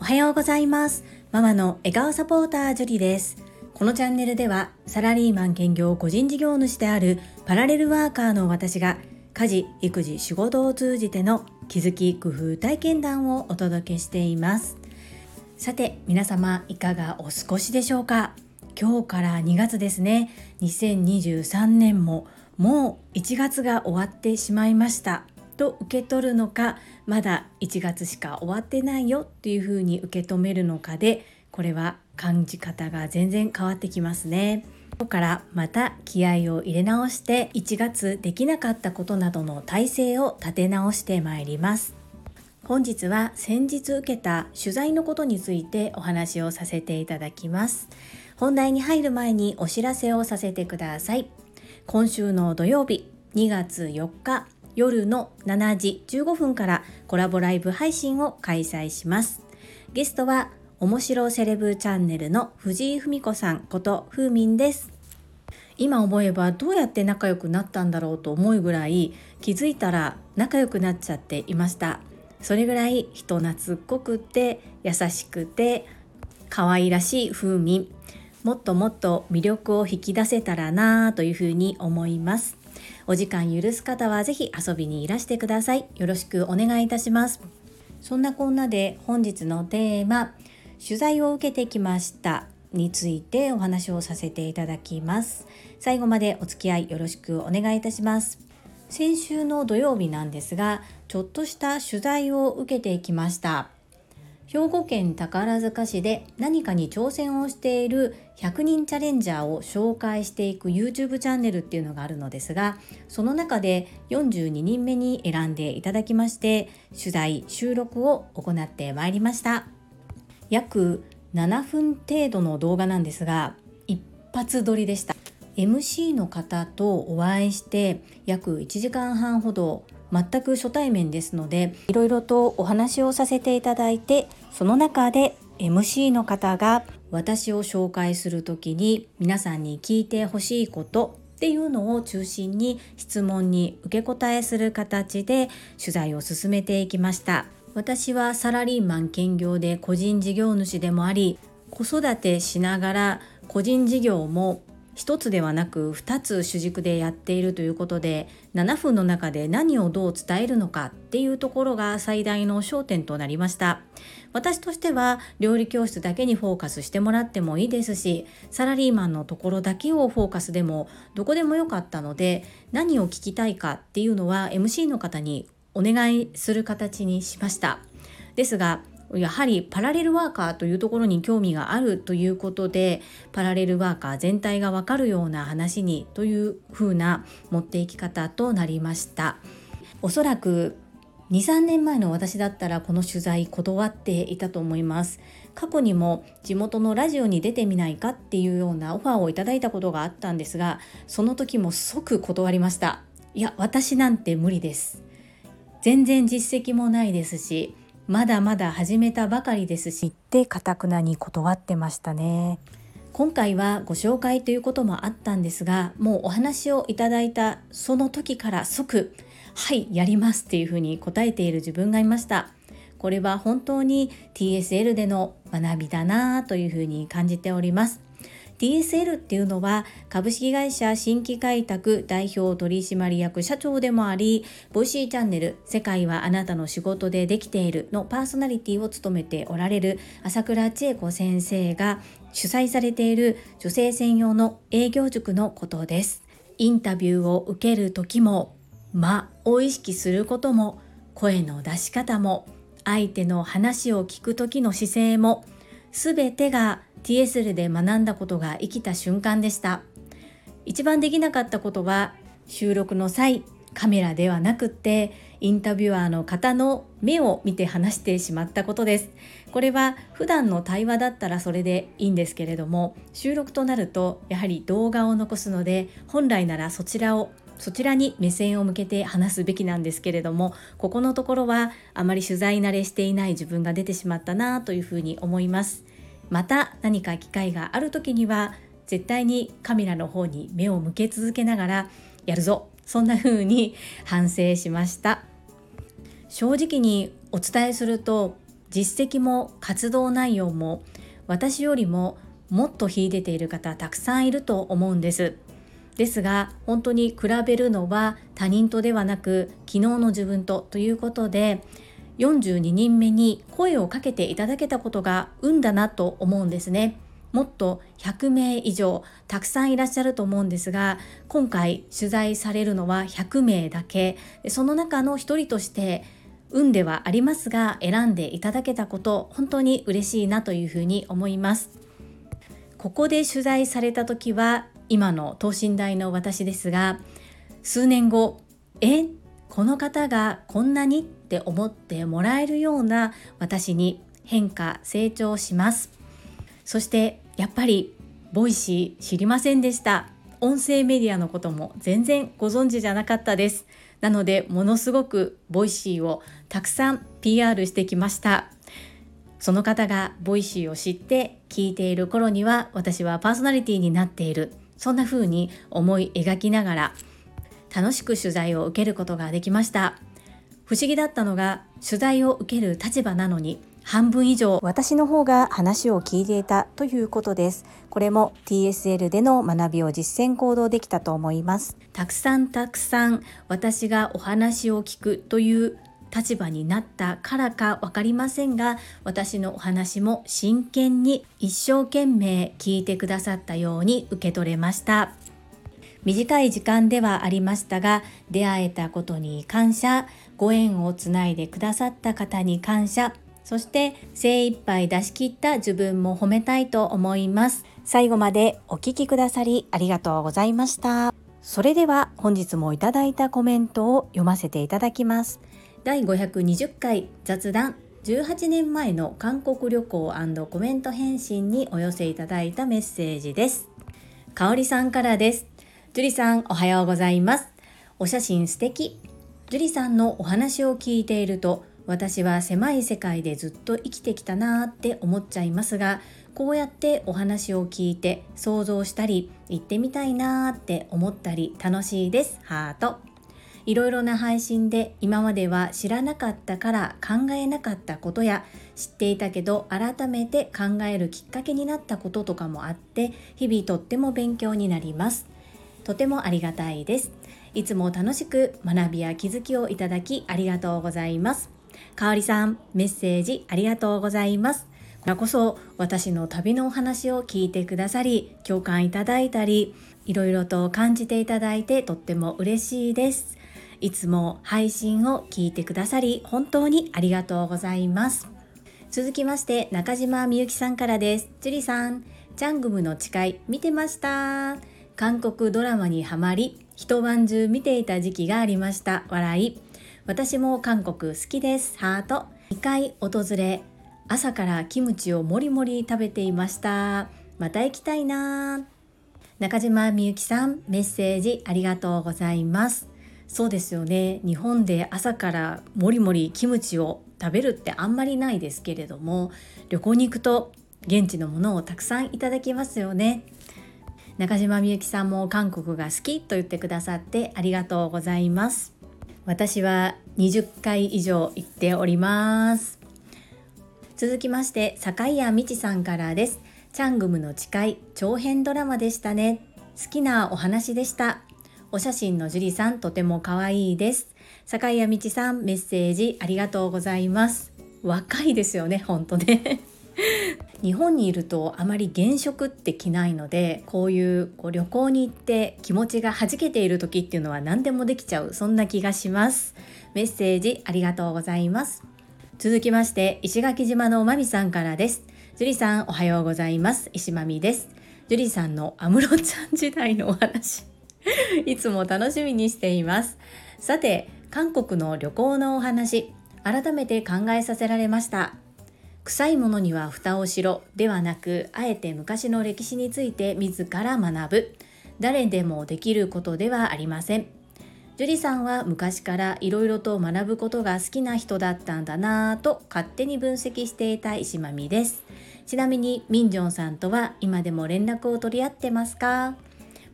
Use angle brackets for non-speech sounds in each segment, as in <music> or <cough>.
おはようございます。ママの笑顔サポータージュリです。このチャンネルではサラリーマン兼業個人事業主であるパラレルワーカーの私が家事育児仕事を通じての気づき工夫体験談をお届けしています。さて皆様いかがお過ごしでしょうか？今日から2月ですね。2023年ももう1月が終わってしまいました。と受け取るのかまだ1月しか終わってないよっていうふうに受け止めるのかでこれは感じ方が全然変わってきますね。ここからまた気合を入れ直して1月できなかったことなどの体制を立て直してまいります。本日は先日受けた取材のことについてお話をさせていただきます。本題に入る前にお知らせをさせてください。今週の土曜日2月4日夜の7時15分からコラボライブ配信を開催します。ゲストは面白セレブチャンネルの藤井文子さんことふうみんです。今思えばどうやって仲良くなったんだろうと思うぐらい気づいたら仲良くなっちゃっていました。それぐらい人懐っこくて優しくて可愛らしい風味もっともっと魅力を引き出せたらなというふうに思います。お時間許す方はぜひ遊びにいらしてください。よろしくお願いいたします。そんなこんなで本日のテーマ、取材を受けてきましたについてお話をさせていただきます。最後までお付き合いよろしくお願いいたします。先週の土曜日なんですが、ちょっとした取材を受けてきました。兵庫県宝塚市で何かに挑戦をしている100人チャレンジャーを紹介していく YouTube チャンネルっていうのがあるのですがその中で42人目に選んでいただきまして取材収録を行ってまいりました。約7分程度の動画なんですが一発撮りでした。MC の方とお会いして約1時間半ほど全く初対面ですのでいろいろとお話をさせていただいてその中で MC の方が私を紹介する時に皆さんに聞いてほしいことっていうのを中心に質問に受け答えする形で取材を進めていきました。私はサラリーマン兼業で個人事業主でもあり子育てしながら個人事業も1つではなく2つ主軸でやっているということで7分の中で何をどう伝えるのかっていうところが最大の焦点となりました。私としては料理教室だけにフォーカスしてもらってもいいですしサラリーマンのところだけをフォーカスでもどこでもよかったので何を聞きたいかっていうのは MC の方にお願いする形にしました。ですがやはりパラレルワーカーというところに興味があるということでパラレルワーカー全体がわかるような話にというふうな持っていき方となりました。おそらく23年前の私だったらこの取材断っていたと思います。過去にも地元のラジオに出てみないかっていうようなオファーをいただいたことがあったんですがその時も即断りました。いや私なんて無理です。全然実績もないですしまだまだ始めたばかりですし。ってかたくなに断ってましたね。今回はご紹介ということもあったんですがもうお話をいただいたその時から即はいやりますっていうふうに答えている自分がいました。これは本当に TSL での学びだなというふうに感じております TSL っていうのは株式会社新規開拓代表取締役社長でもあり、 Voicy チャンネル世界はあなたの仕事でできているのパーソナリティを務めておられる朝倉千恵子先生が主催されている女性専用の営業塾のことです。インタビューを受ける時も、間を意識することも、声の出し方も、相手の話を聞く時の姿勢も、すべてが TSL で学んだことが生きた瞬間でした。一番できなかったことは収録の際カメラではなくってインタビュアーの方の目を見て話してしまったことです。これは普段の対話だったらそれでいいんですけれども収録となるとやはり動画を残すので本来ならそちらをそちらに目線を向けて話すべきなんですけれどもここのところはあまり取材慣れしていない自分が出てしまったなというふうに思います。また何か機会がある時には絶対にカメラの方に目を向け続けながらやるぞ。そんな風に反省しました。正直にお伝えすると実績も活動内容も私よりももっと秀でている方たくさんいると思うんです。ですが本当に比べるのは他人とではなく昨日の自分とということで42人目に声をかけていただけたことが運だなと思うんですね。もっと100名以上たくさんいらっしゃると思うんですが今回取材されるのは100名だけ。その中の一人として運ではありますが選んでいただけたこと本当に嬉しいなというふうに思います。ここで取材された時は今の等身大の私ですが数年後え？この方がこんなにって思ってもらえるような私に変化成長します。そしてやっぱり Voicy 知りませんでした。音声メディアのことも全然ご存知じゃなかったです。なのでものすごく Voicy をたくさん PR してきました。その方が Voicy を知って聞いている頃には私はパーソナリティになっている。そんな風に思い描きながら楽しく取材を受けることができました。不思議だったのが取材を受ける立場なのに半分以上。私の方が話を聞いていたということです。これも TSL での学びを実践行動できたと思います。たくさんたくさん私がお話を聞くという立場になったからか分かりませんが私のお話も真剣に一生懸命聞いてくださったように受け取れました短い時間ではありましたが出会えたことに感謝ご縁をつないでくださった方に感謝そして精一杯出し切った自分も褒めたいと思います。最後までお聴きくださりありがとうございました。それでは本日もいただいたコメントを読ませていただきます。第520回雑談18年前の韓国旅行コメント返信にお寄せいただいたメッセージです。かおりさんからです。樹里さんおはようございます。お写真素敵。樹里さんのお話を聞いていると私は狭い世界でずっと生きてきたなーって思っちゃいますがこうやってお話を聞いて想像したり行ってみたいなーって思ったり楽しいですハートいろいろな配信で今までは知らなかったから考えなかったことや知っていたけど改めて考えるきっかけになったこととかもあって日々とっても勉強になりますとてもありがたいですいつも楽しく学びや気づきをいただきありがとうございますかおりさん、メッセージありがとうございます。こちらこそ私の旅のお話を聞いてくださり、共感いただいたり、いろいろと感じていただいてとっても嬉しいです。いつも配信を聞いてくださり、本当にありがとうございます。続きまして中島みゆきさんからです。樹里さん、チャングムの誓い見てました。韓国ドラマにハマり、一晩中見ていた時期がありました。笑い。私も韓国好きです。ハート。2回訪れ、朝からキムチをもりもり食べていました。また行きたいな中島みゆきさん、メッセージありがとうございます。そうですよね。日本で朝からもりもりキムチを食べるってあんまりないですけれども、旅行に行くと現地のものをたくさんいただきますよね。中島みゆきさんも韓国が好きと言ってくださってありがとうございます。私は20回以上行っております。続きまして坂井谷美智さんからです。チャングムの誓い長編ドラマでしたね。好きなお話でした。お写真の樹里さんとても可愛いです。坂井谷美智さんメッセージありがとうございます。若いですよね本当ね。日本にいるとあまり現職って着ないのでこういうこう旅行に行って気持ちが弾けている時っていうのは何でもできちゃうそんな気がします。メッセージありがとうございます。続きまして石垣島のまみさんからです。樹里さんおはようございます。石まみです。樹里さんの安室ちゃん時代のお話 <laughs> いつも楽しみにしています。さて韓国の旅行のお話改めて考えさせられました。臭いものには蓋をしろではなくあえて昔の歴史について自ら学ぶ。誰でもできることではありません。樹里さんは昔からいろいろと学ぶことが好きな人だったんだなぁと勝手に分析していた石まみです。ちなみにミンジョンさんとは今でも連絡を取り合ってますか？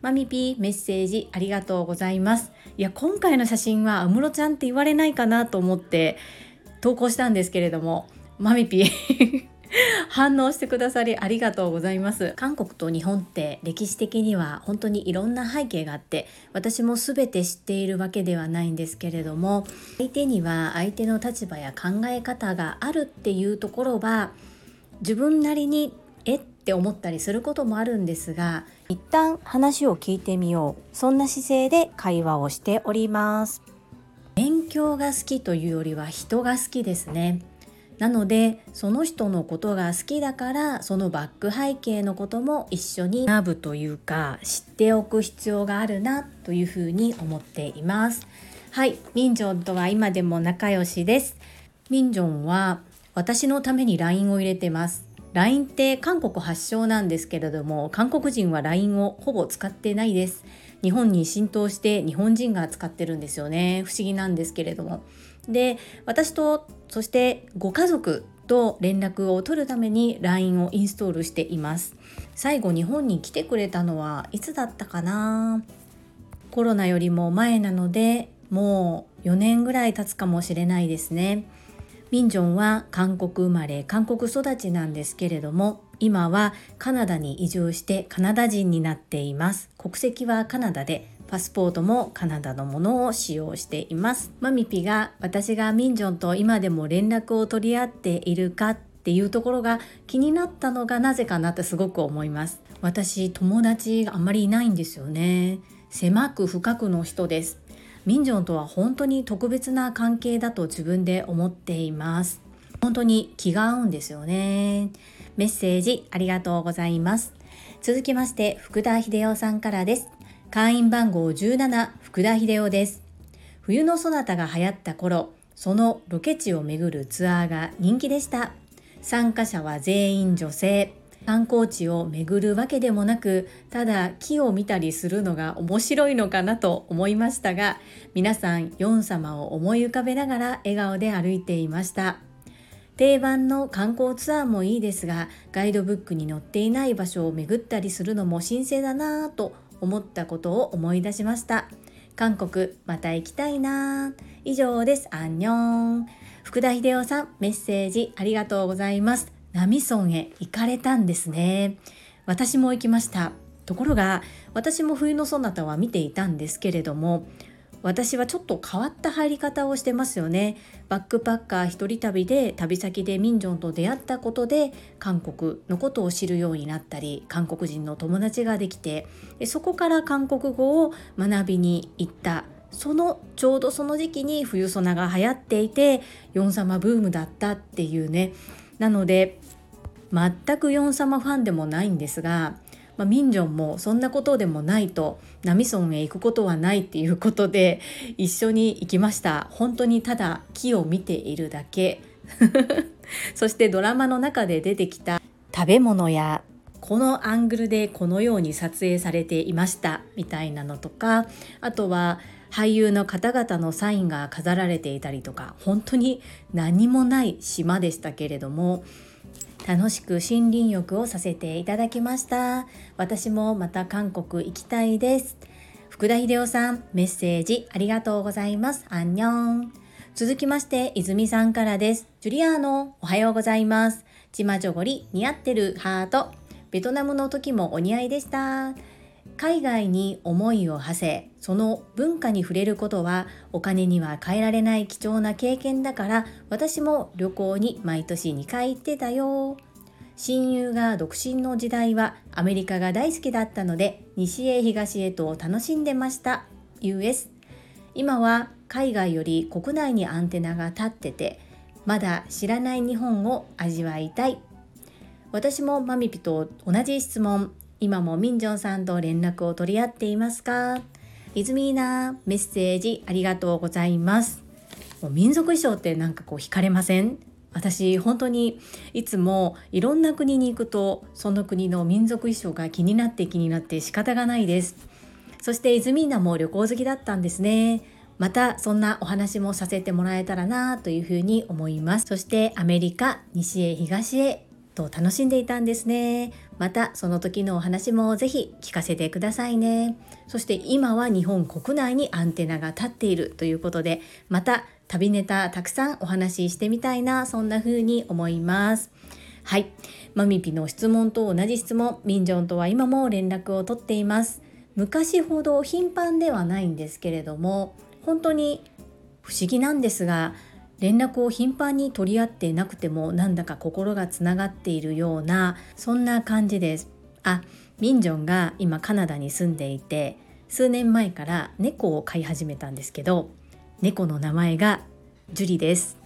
マミピーメッセージありがとうございます。いや今回の写真は安室ちゃんって言われないかなと思って投稿したんですけれどもマミピ <laughs> 反応してくださりありがとうございます。韓国と日本って歴史的には本当にいろんな背景があって私も全て知っているわけではないんですけれども相手には相手の立場や考え方があるっていうところは自分なりにえって思ったりすることもあるんですが一旦話を聞いてみよう。そんな姿勢で会話をしております。勉強が好きというよりは人が好きですね。なのでその人のことが好きだからそのバック背景のことも一緒に学ぶというか知っておく必要があるなというふうに思っています。はいミンジョンとは今でも仲良しです。ミンジョンは私のために LINE を入れてます。LINE って韓国発祥なんですけれども韓国人は LINE をほぼ使ってないです。日本に浸透して日本人が使ってるんですよね。不思議なんですけれども。で私とそしてご家族と連絡を取るために LINE をインストールしています。最後日本に来てくれたのはいつだったかな？コロナよりも前なのでもう4年ぐらい経つかもしれないですね。ミンジョンは韓国生まれ韓国育ちなんですけれども今はカナダに移住してカナダ人になっています。国籍はカナダでパスポートもカナダのものを使用しています。マミピが私がミンジョンと今でも連絡を取り合っているかっていうところが気になったのがなぜかなってすごく思います。私友達があんまりいないんですよね。狭く深くの人です。ミンジョンとは本当に特別な関係だと自分で思っています。本当に気が合うんですよね。メッセージありがとうございます。続きまして福田秀夫さんからです。会員番号17福田秀夫です。冬のそなたが流行った頃そのロケ地を巡るツアーが人気でした。参加者は全員女性。観光地を巡るわけでもなくただ木を見たりするのが面白いのかなと思いましたが皆さんヨン様を思い浮かべながら笑顔で歩いていました。定番の観光ツアーもいいですがガイドブックに載っていない場所を巡ったりするのも新鮮だなぁと思ったことを思い出しました。韓国また行きたいなぁ。以上です。アンニョン。福田秀夫さんメッセージありがとうございます。ナミソンへ行かれたんですね。私も行きました。ところが私も冬のソナタは見ていたんですけれども私はちょっと変わった入り方をしてますよね。バックパッカー一人旅で旅先でミンジョンと出会ったことで韓国のことを知るようになったり韓国人の友達ができてそこから韓国語を学びに行った。そのちょうどその時期に冬ソナが流行っていてヨン様ブームだったっていうね。なので全くヨン様ファンでもないんですがまあ、ミンジョンもそんなことでもないとナミソンへ行くことはないっていうことで一緒に行きました。本当にただ木を見ているだけ。<laughs> そしてドラマの中で出てきた食べ物やこのアングルでこのように撮影されていましたみたいなのとかあとは俳優の方々のサインが飾られていたりとか本当に何もない島でしたけれども楽しく森林浴をさせていただきました。私もまた韓国行きたいです。福田秀夫さんメッセージありがとうございます。アンニョン。続きまして泉さんからです。ジュリアーノおはようございます。ちまじょごり似合ってるハート。ベトナムの時もお似合いでした。海外に思いを馳せその文化に触れることはお金には変えられない貴重な経験だから私も旅行に毎年2回行ってたよ。親友が独身の時代はアメリカが大好きだったので西へ東へと楽しんでました。US 今は海外より国内にアンテナが立っててまだ知らない日本を味わいたい。私もマミピと同じ質問。今もミンジョンさんと連絡を取り合っていますか？イズミーナメッセージありがとうございます。もう民族衣装ってなんかこう惹かれません？私本当にいつもいろんな国に行くとその国の民族衣装が気になって気になって仕方がないです。そしてイズミーナも旅行好きだったんですね。またそんなお話もさせてもらえたらなというふうに思います。そしてアメリカ西へ東へと楽しんでいたんですね。またその時のお話もぜひ聞かせてくださいね。そして今は日本国内にアンテナが立っているということでまた旅ネタたくさんお話ししてみたいなそんな風に思います。はい。マミピの質問と同じ質問ミンジョンとは今も連絡を取っています。昔ほど頻繁ではないんですけれども本当に不思議なんですが連絡を頻繁に取り合ってなくてもなんだか心がつながっているようなそんな感じです。あミンジョンが今カナダに住んでいて数年前から猫を飼い始めたんですけど猫の名前がジュリです。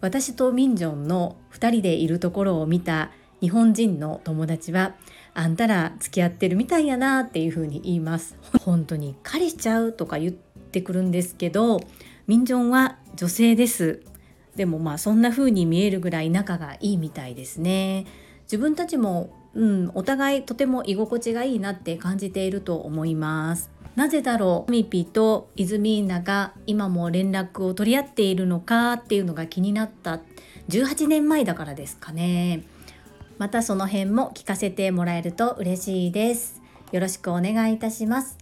私とミンジョンの2人でいるところを見た日本人の友達はあんたら付き合ってるみたいやなっていう風に言います。本当に彼氏ちゃうとか言ってくるんですけどミンジョンは女性です。でもまあそんな風に見えるぐらい仲がいいみたいですね。自分たちもうんお互いとても居心地がいいなって感じていると思います。なぜだろう？ミピとイズミーナが今も連絡を取り合っているのかっていうのが気になった。18年前だからですかね。またその辺も聞かせてもらえると嬉しいです。よろしくお願いいたします。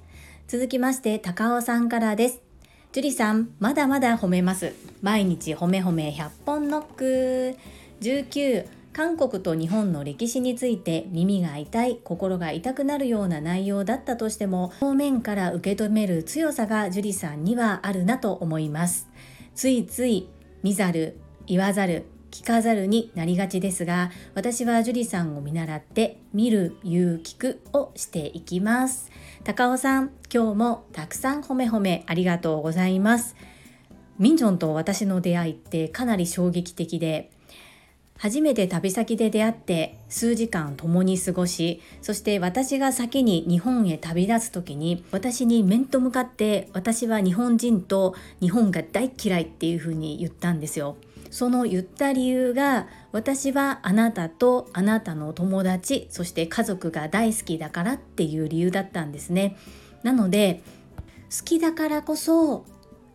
続きまして高尾さんからです。樹里さんまだまだ褒めます。毎日褒め褒め100本ノック。19韓国と日本の歴史について耳が痛い心が痛くなるような内容だったとしても正面から受け止める強さが樹里さんにはあるなと思います。ついつい見ざる言わざる聞かざるになりがちですが私は樹里さんを見習って見る言う聞くをしていきます。高尾さん今日もたくさん褒め褒めありがとうございますミンジョンと私の出会いってかなり衝撃的で初めて旅先で出会って数時間共に過ごしそして私が先に日本へ旅立つ時に私に面と向かって私は日本人と日本が大嫌いっていうふうに言ったんですよ。その言った理由が私はあなたとあなたの友達そして家族が大好きだからっていう理由だったんですね。なので好きだからこそ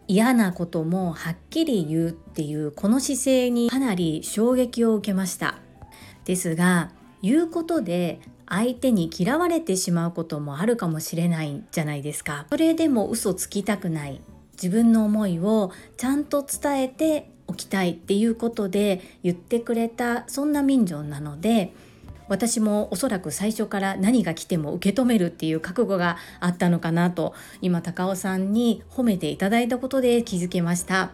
嫌なこともはっきり言うっていうこの姿勢にかなり衝撃を受けました。ですが言うことで相手に嫌われてしまうこともあるかもしれないじゃないですか。それでも嘘つきたくない。自分の思いをちゃんと伝えておきたいっていうことで言ってくれたそんな民情なので私もおそらく最初から何が来ても受け止めるっていう覚悟があったのかなと今高尾さんに褒めていただいたことで気づけました。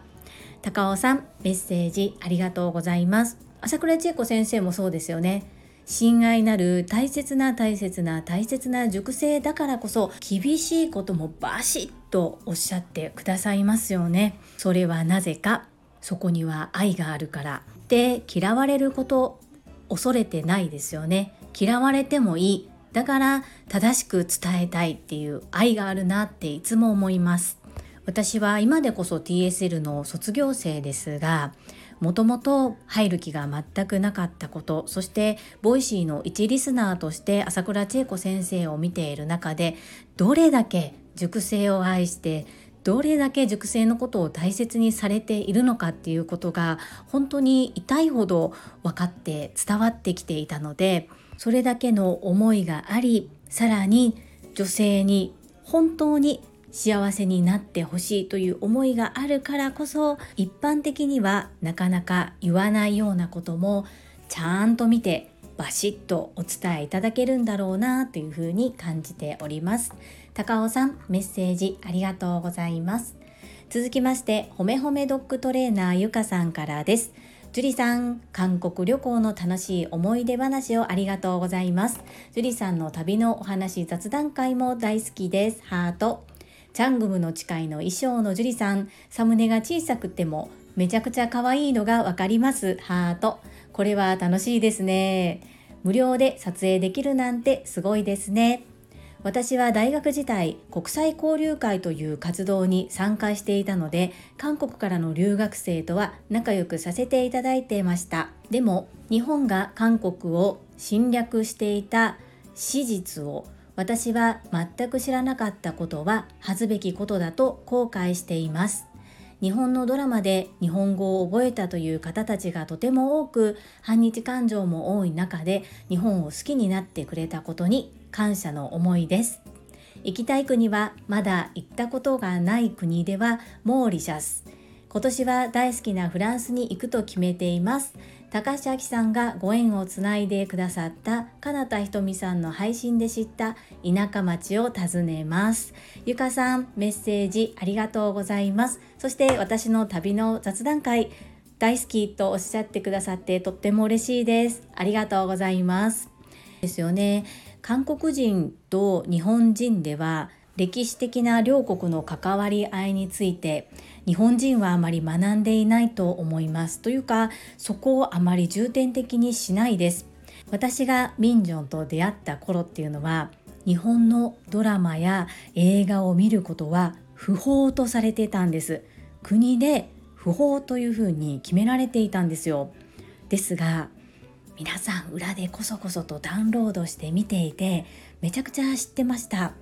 高尾さんメッセージありがとうございます。朝倉千恵子先生もそうですよね。親愛なる大切な大切な大切な熟成だからこそ厳しいこともバシッとおっしゃってくださいますよね。それはなぜかそこには愛があるから。で嫌われること恐れてないですよね。嫌われてもいい。だから正しく伝えたいっていう愛があるなっていつも思います。私は今でこそ TSL の卒業生ですがもともと入る気が全くなかったことそして Voicy の一リスナーとして朝倉千恵子先生を見ている中でどれだけ塾生を愛してどれだけ熟成のことを大切にされているのかっていうことが本当に痛いほど分かって伝わってきていたのでそれだけの思いがありさらに女性に本当に幸せになってほしいという思いがあるからこそ一般的にはなかなか言わないようなこともちゃんと見てバシッとお伝えいただけるんだろうなというふうに感じております。高尾さんメッセージありがとうございます続きましてほめほめドッグトレーナーゆかさんからです樹里さん、韓国旅行の楽しい思い出話をありがとうございます。樹里さんの旅のお話雑談会も大好きです。ハート。チャングムの誓いの衣装の樹里さん、サムネが小さくてもめちゃくちゃ可愛いのがわかります。ハート。これは楽しいですね。無料で撮影できるなんてすごいですね。私は大学時代国際交流会という活動に参加していたので韓国からの留学生とは仲良くさせていただいていましたでも日本が韓国を侵略していた史実を私は全く知らなかったことは恥ずべきことだと後悔しています日本のドラマで日本語を覚えたという方たちがとても多く反日感情も多い中で日本を好きになってくれたことに感謝の思いです。行きたい国はまだ行ったことがない国ではモーリシャス。今年は大好きなフランスに行くと決めています。高橋明さんがご縁をつないでくださった金田ひとみさんの配信で知った田舎町を訪ねます。ゆかさんメッセージありがとうございます。そして私の旅の雑談会大好きとおっしゃってくださってとっても嬉しいです。ありがとうございます。ですよね。韓国人と日本人では歴史的な両国の関わり合いについて日本人はあまり学んでいないと思いますというかそこをあまり重点的にしないです。私がミンジョンと出会った頃っていうのは日本のドラマや映画を見ることは不法とされてたんです。国で不法というふうに決められていたんですよ。ですが皆さん裏でこそこそとダウンロードして見ていてめちゃくちゃ知ってました。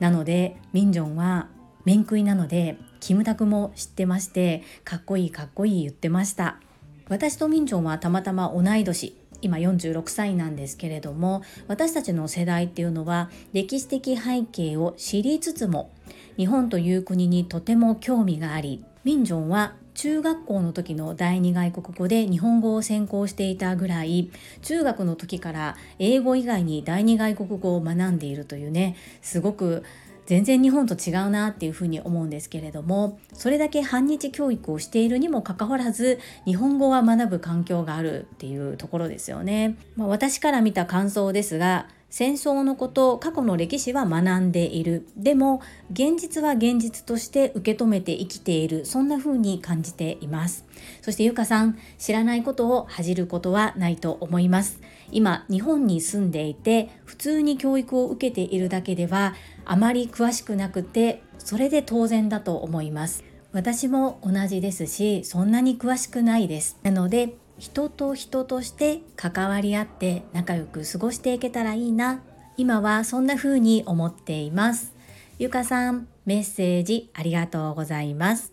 なのでミンジョンは面食いなのでキムタクも知ってましてかっこいいかっこいい言ってました。私とミンジョンはたまたま同い年今46歳なんですけれども私たちの世代っていうのは歴史的背景を知りつつも日本という国にとても興味がありミンジョンは中学校の時の第二外国語で日本語を専攻していたぐらい中学の時から英語以外に第二外国語を学んでいるというねすごく全然日本と違うなっていうふうに思うんですけれどもそれだけ反日教育をしているにもかかわらず日本語は学ぶ環境があるっていうところですよね。まあ、私から見た感想ですが戦争のこと過去の歴史は学んでいる。でも現実は現実として受け止めて生きている。そんな風に感じています。そしてゆかさん知らないことを恥じることはないと思います。今日本に住んでいて普通に教育を受けているだけではあまり詳しくなくてそれで当然だと思います。私も同じですしそんなに詳しくないです。なので人と人として関わり合って仲良く過ごしていけたらいいな。今はそんな風に思っています。ゆかさんメッセージありがとうございます。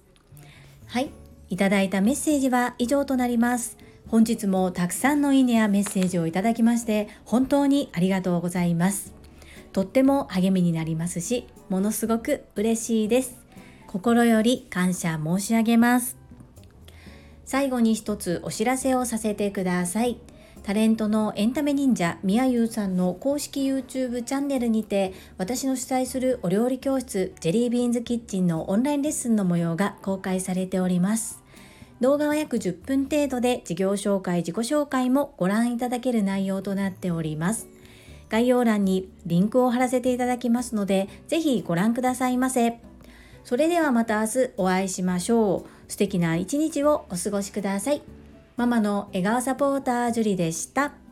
はい。いただいたメッセージは以上となります。本日もたくさんのいいねやメッセージをいただきまして本当にありがとうございます。とっても励みになりますしものすごく嬉しいです。心より感謝申し上げます。最後に一つお知らせをさせてください。タレントのエンタメ忍者みやゆうさんの公式 YouTube チャンネルにて私の主催するお料理教室ジェリービーンズキッチンのオンラインレッスンの模様が公開されております。動画は約10分程度で事業紹介、自己紹介もご覧いただける内容となっております。概要欄にリンクを貼らせていただきますので、ぜひご覧くださいませ。それではまた明日お会いしましょう。素敵な一日をお過ごしください。ママの笑顔サポータージュリでした。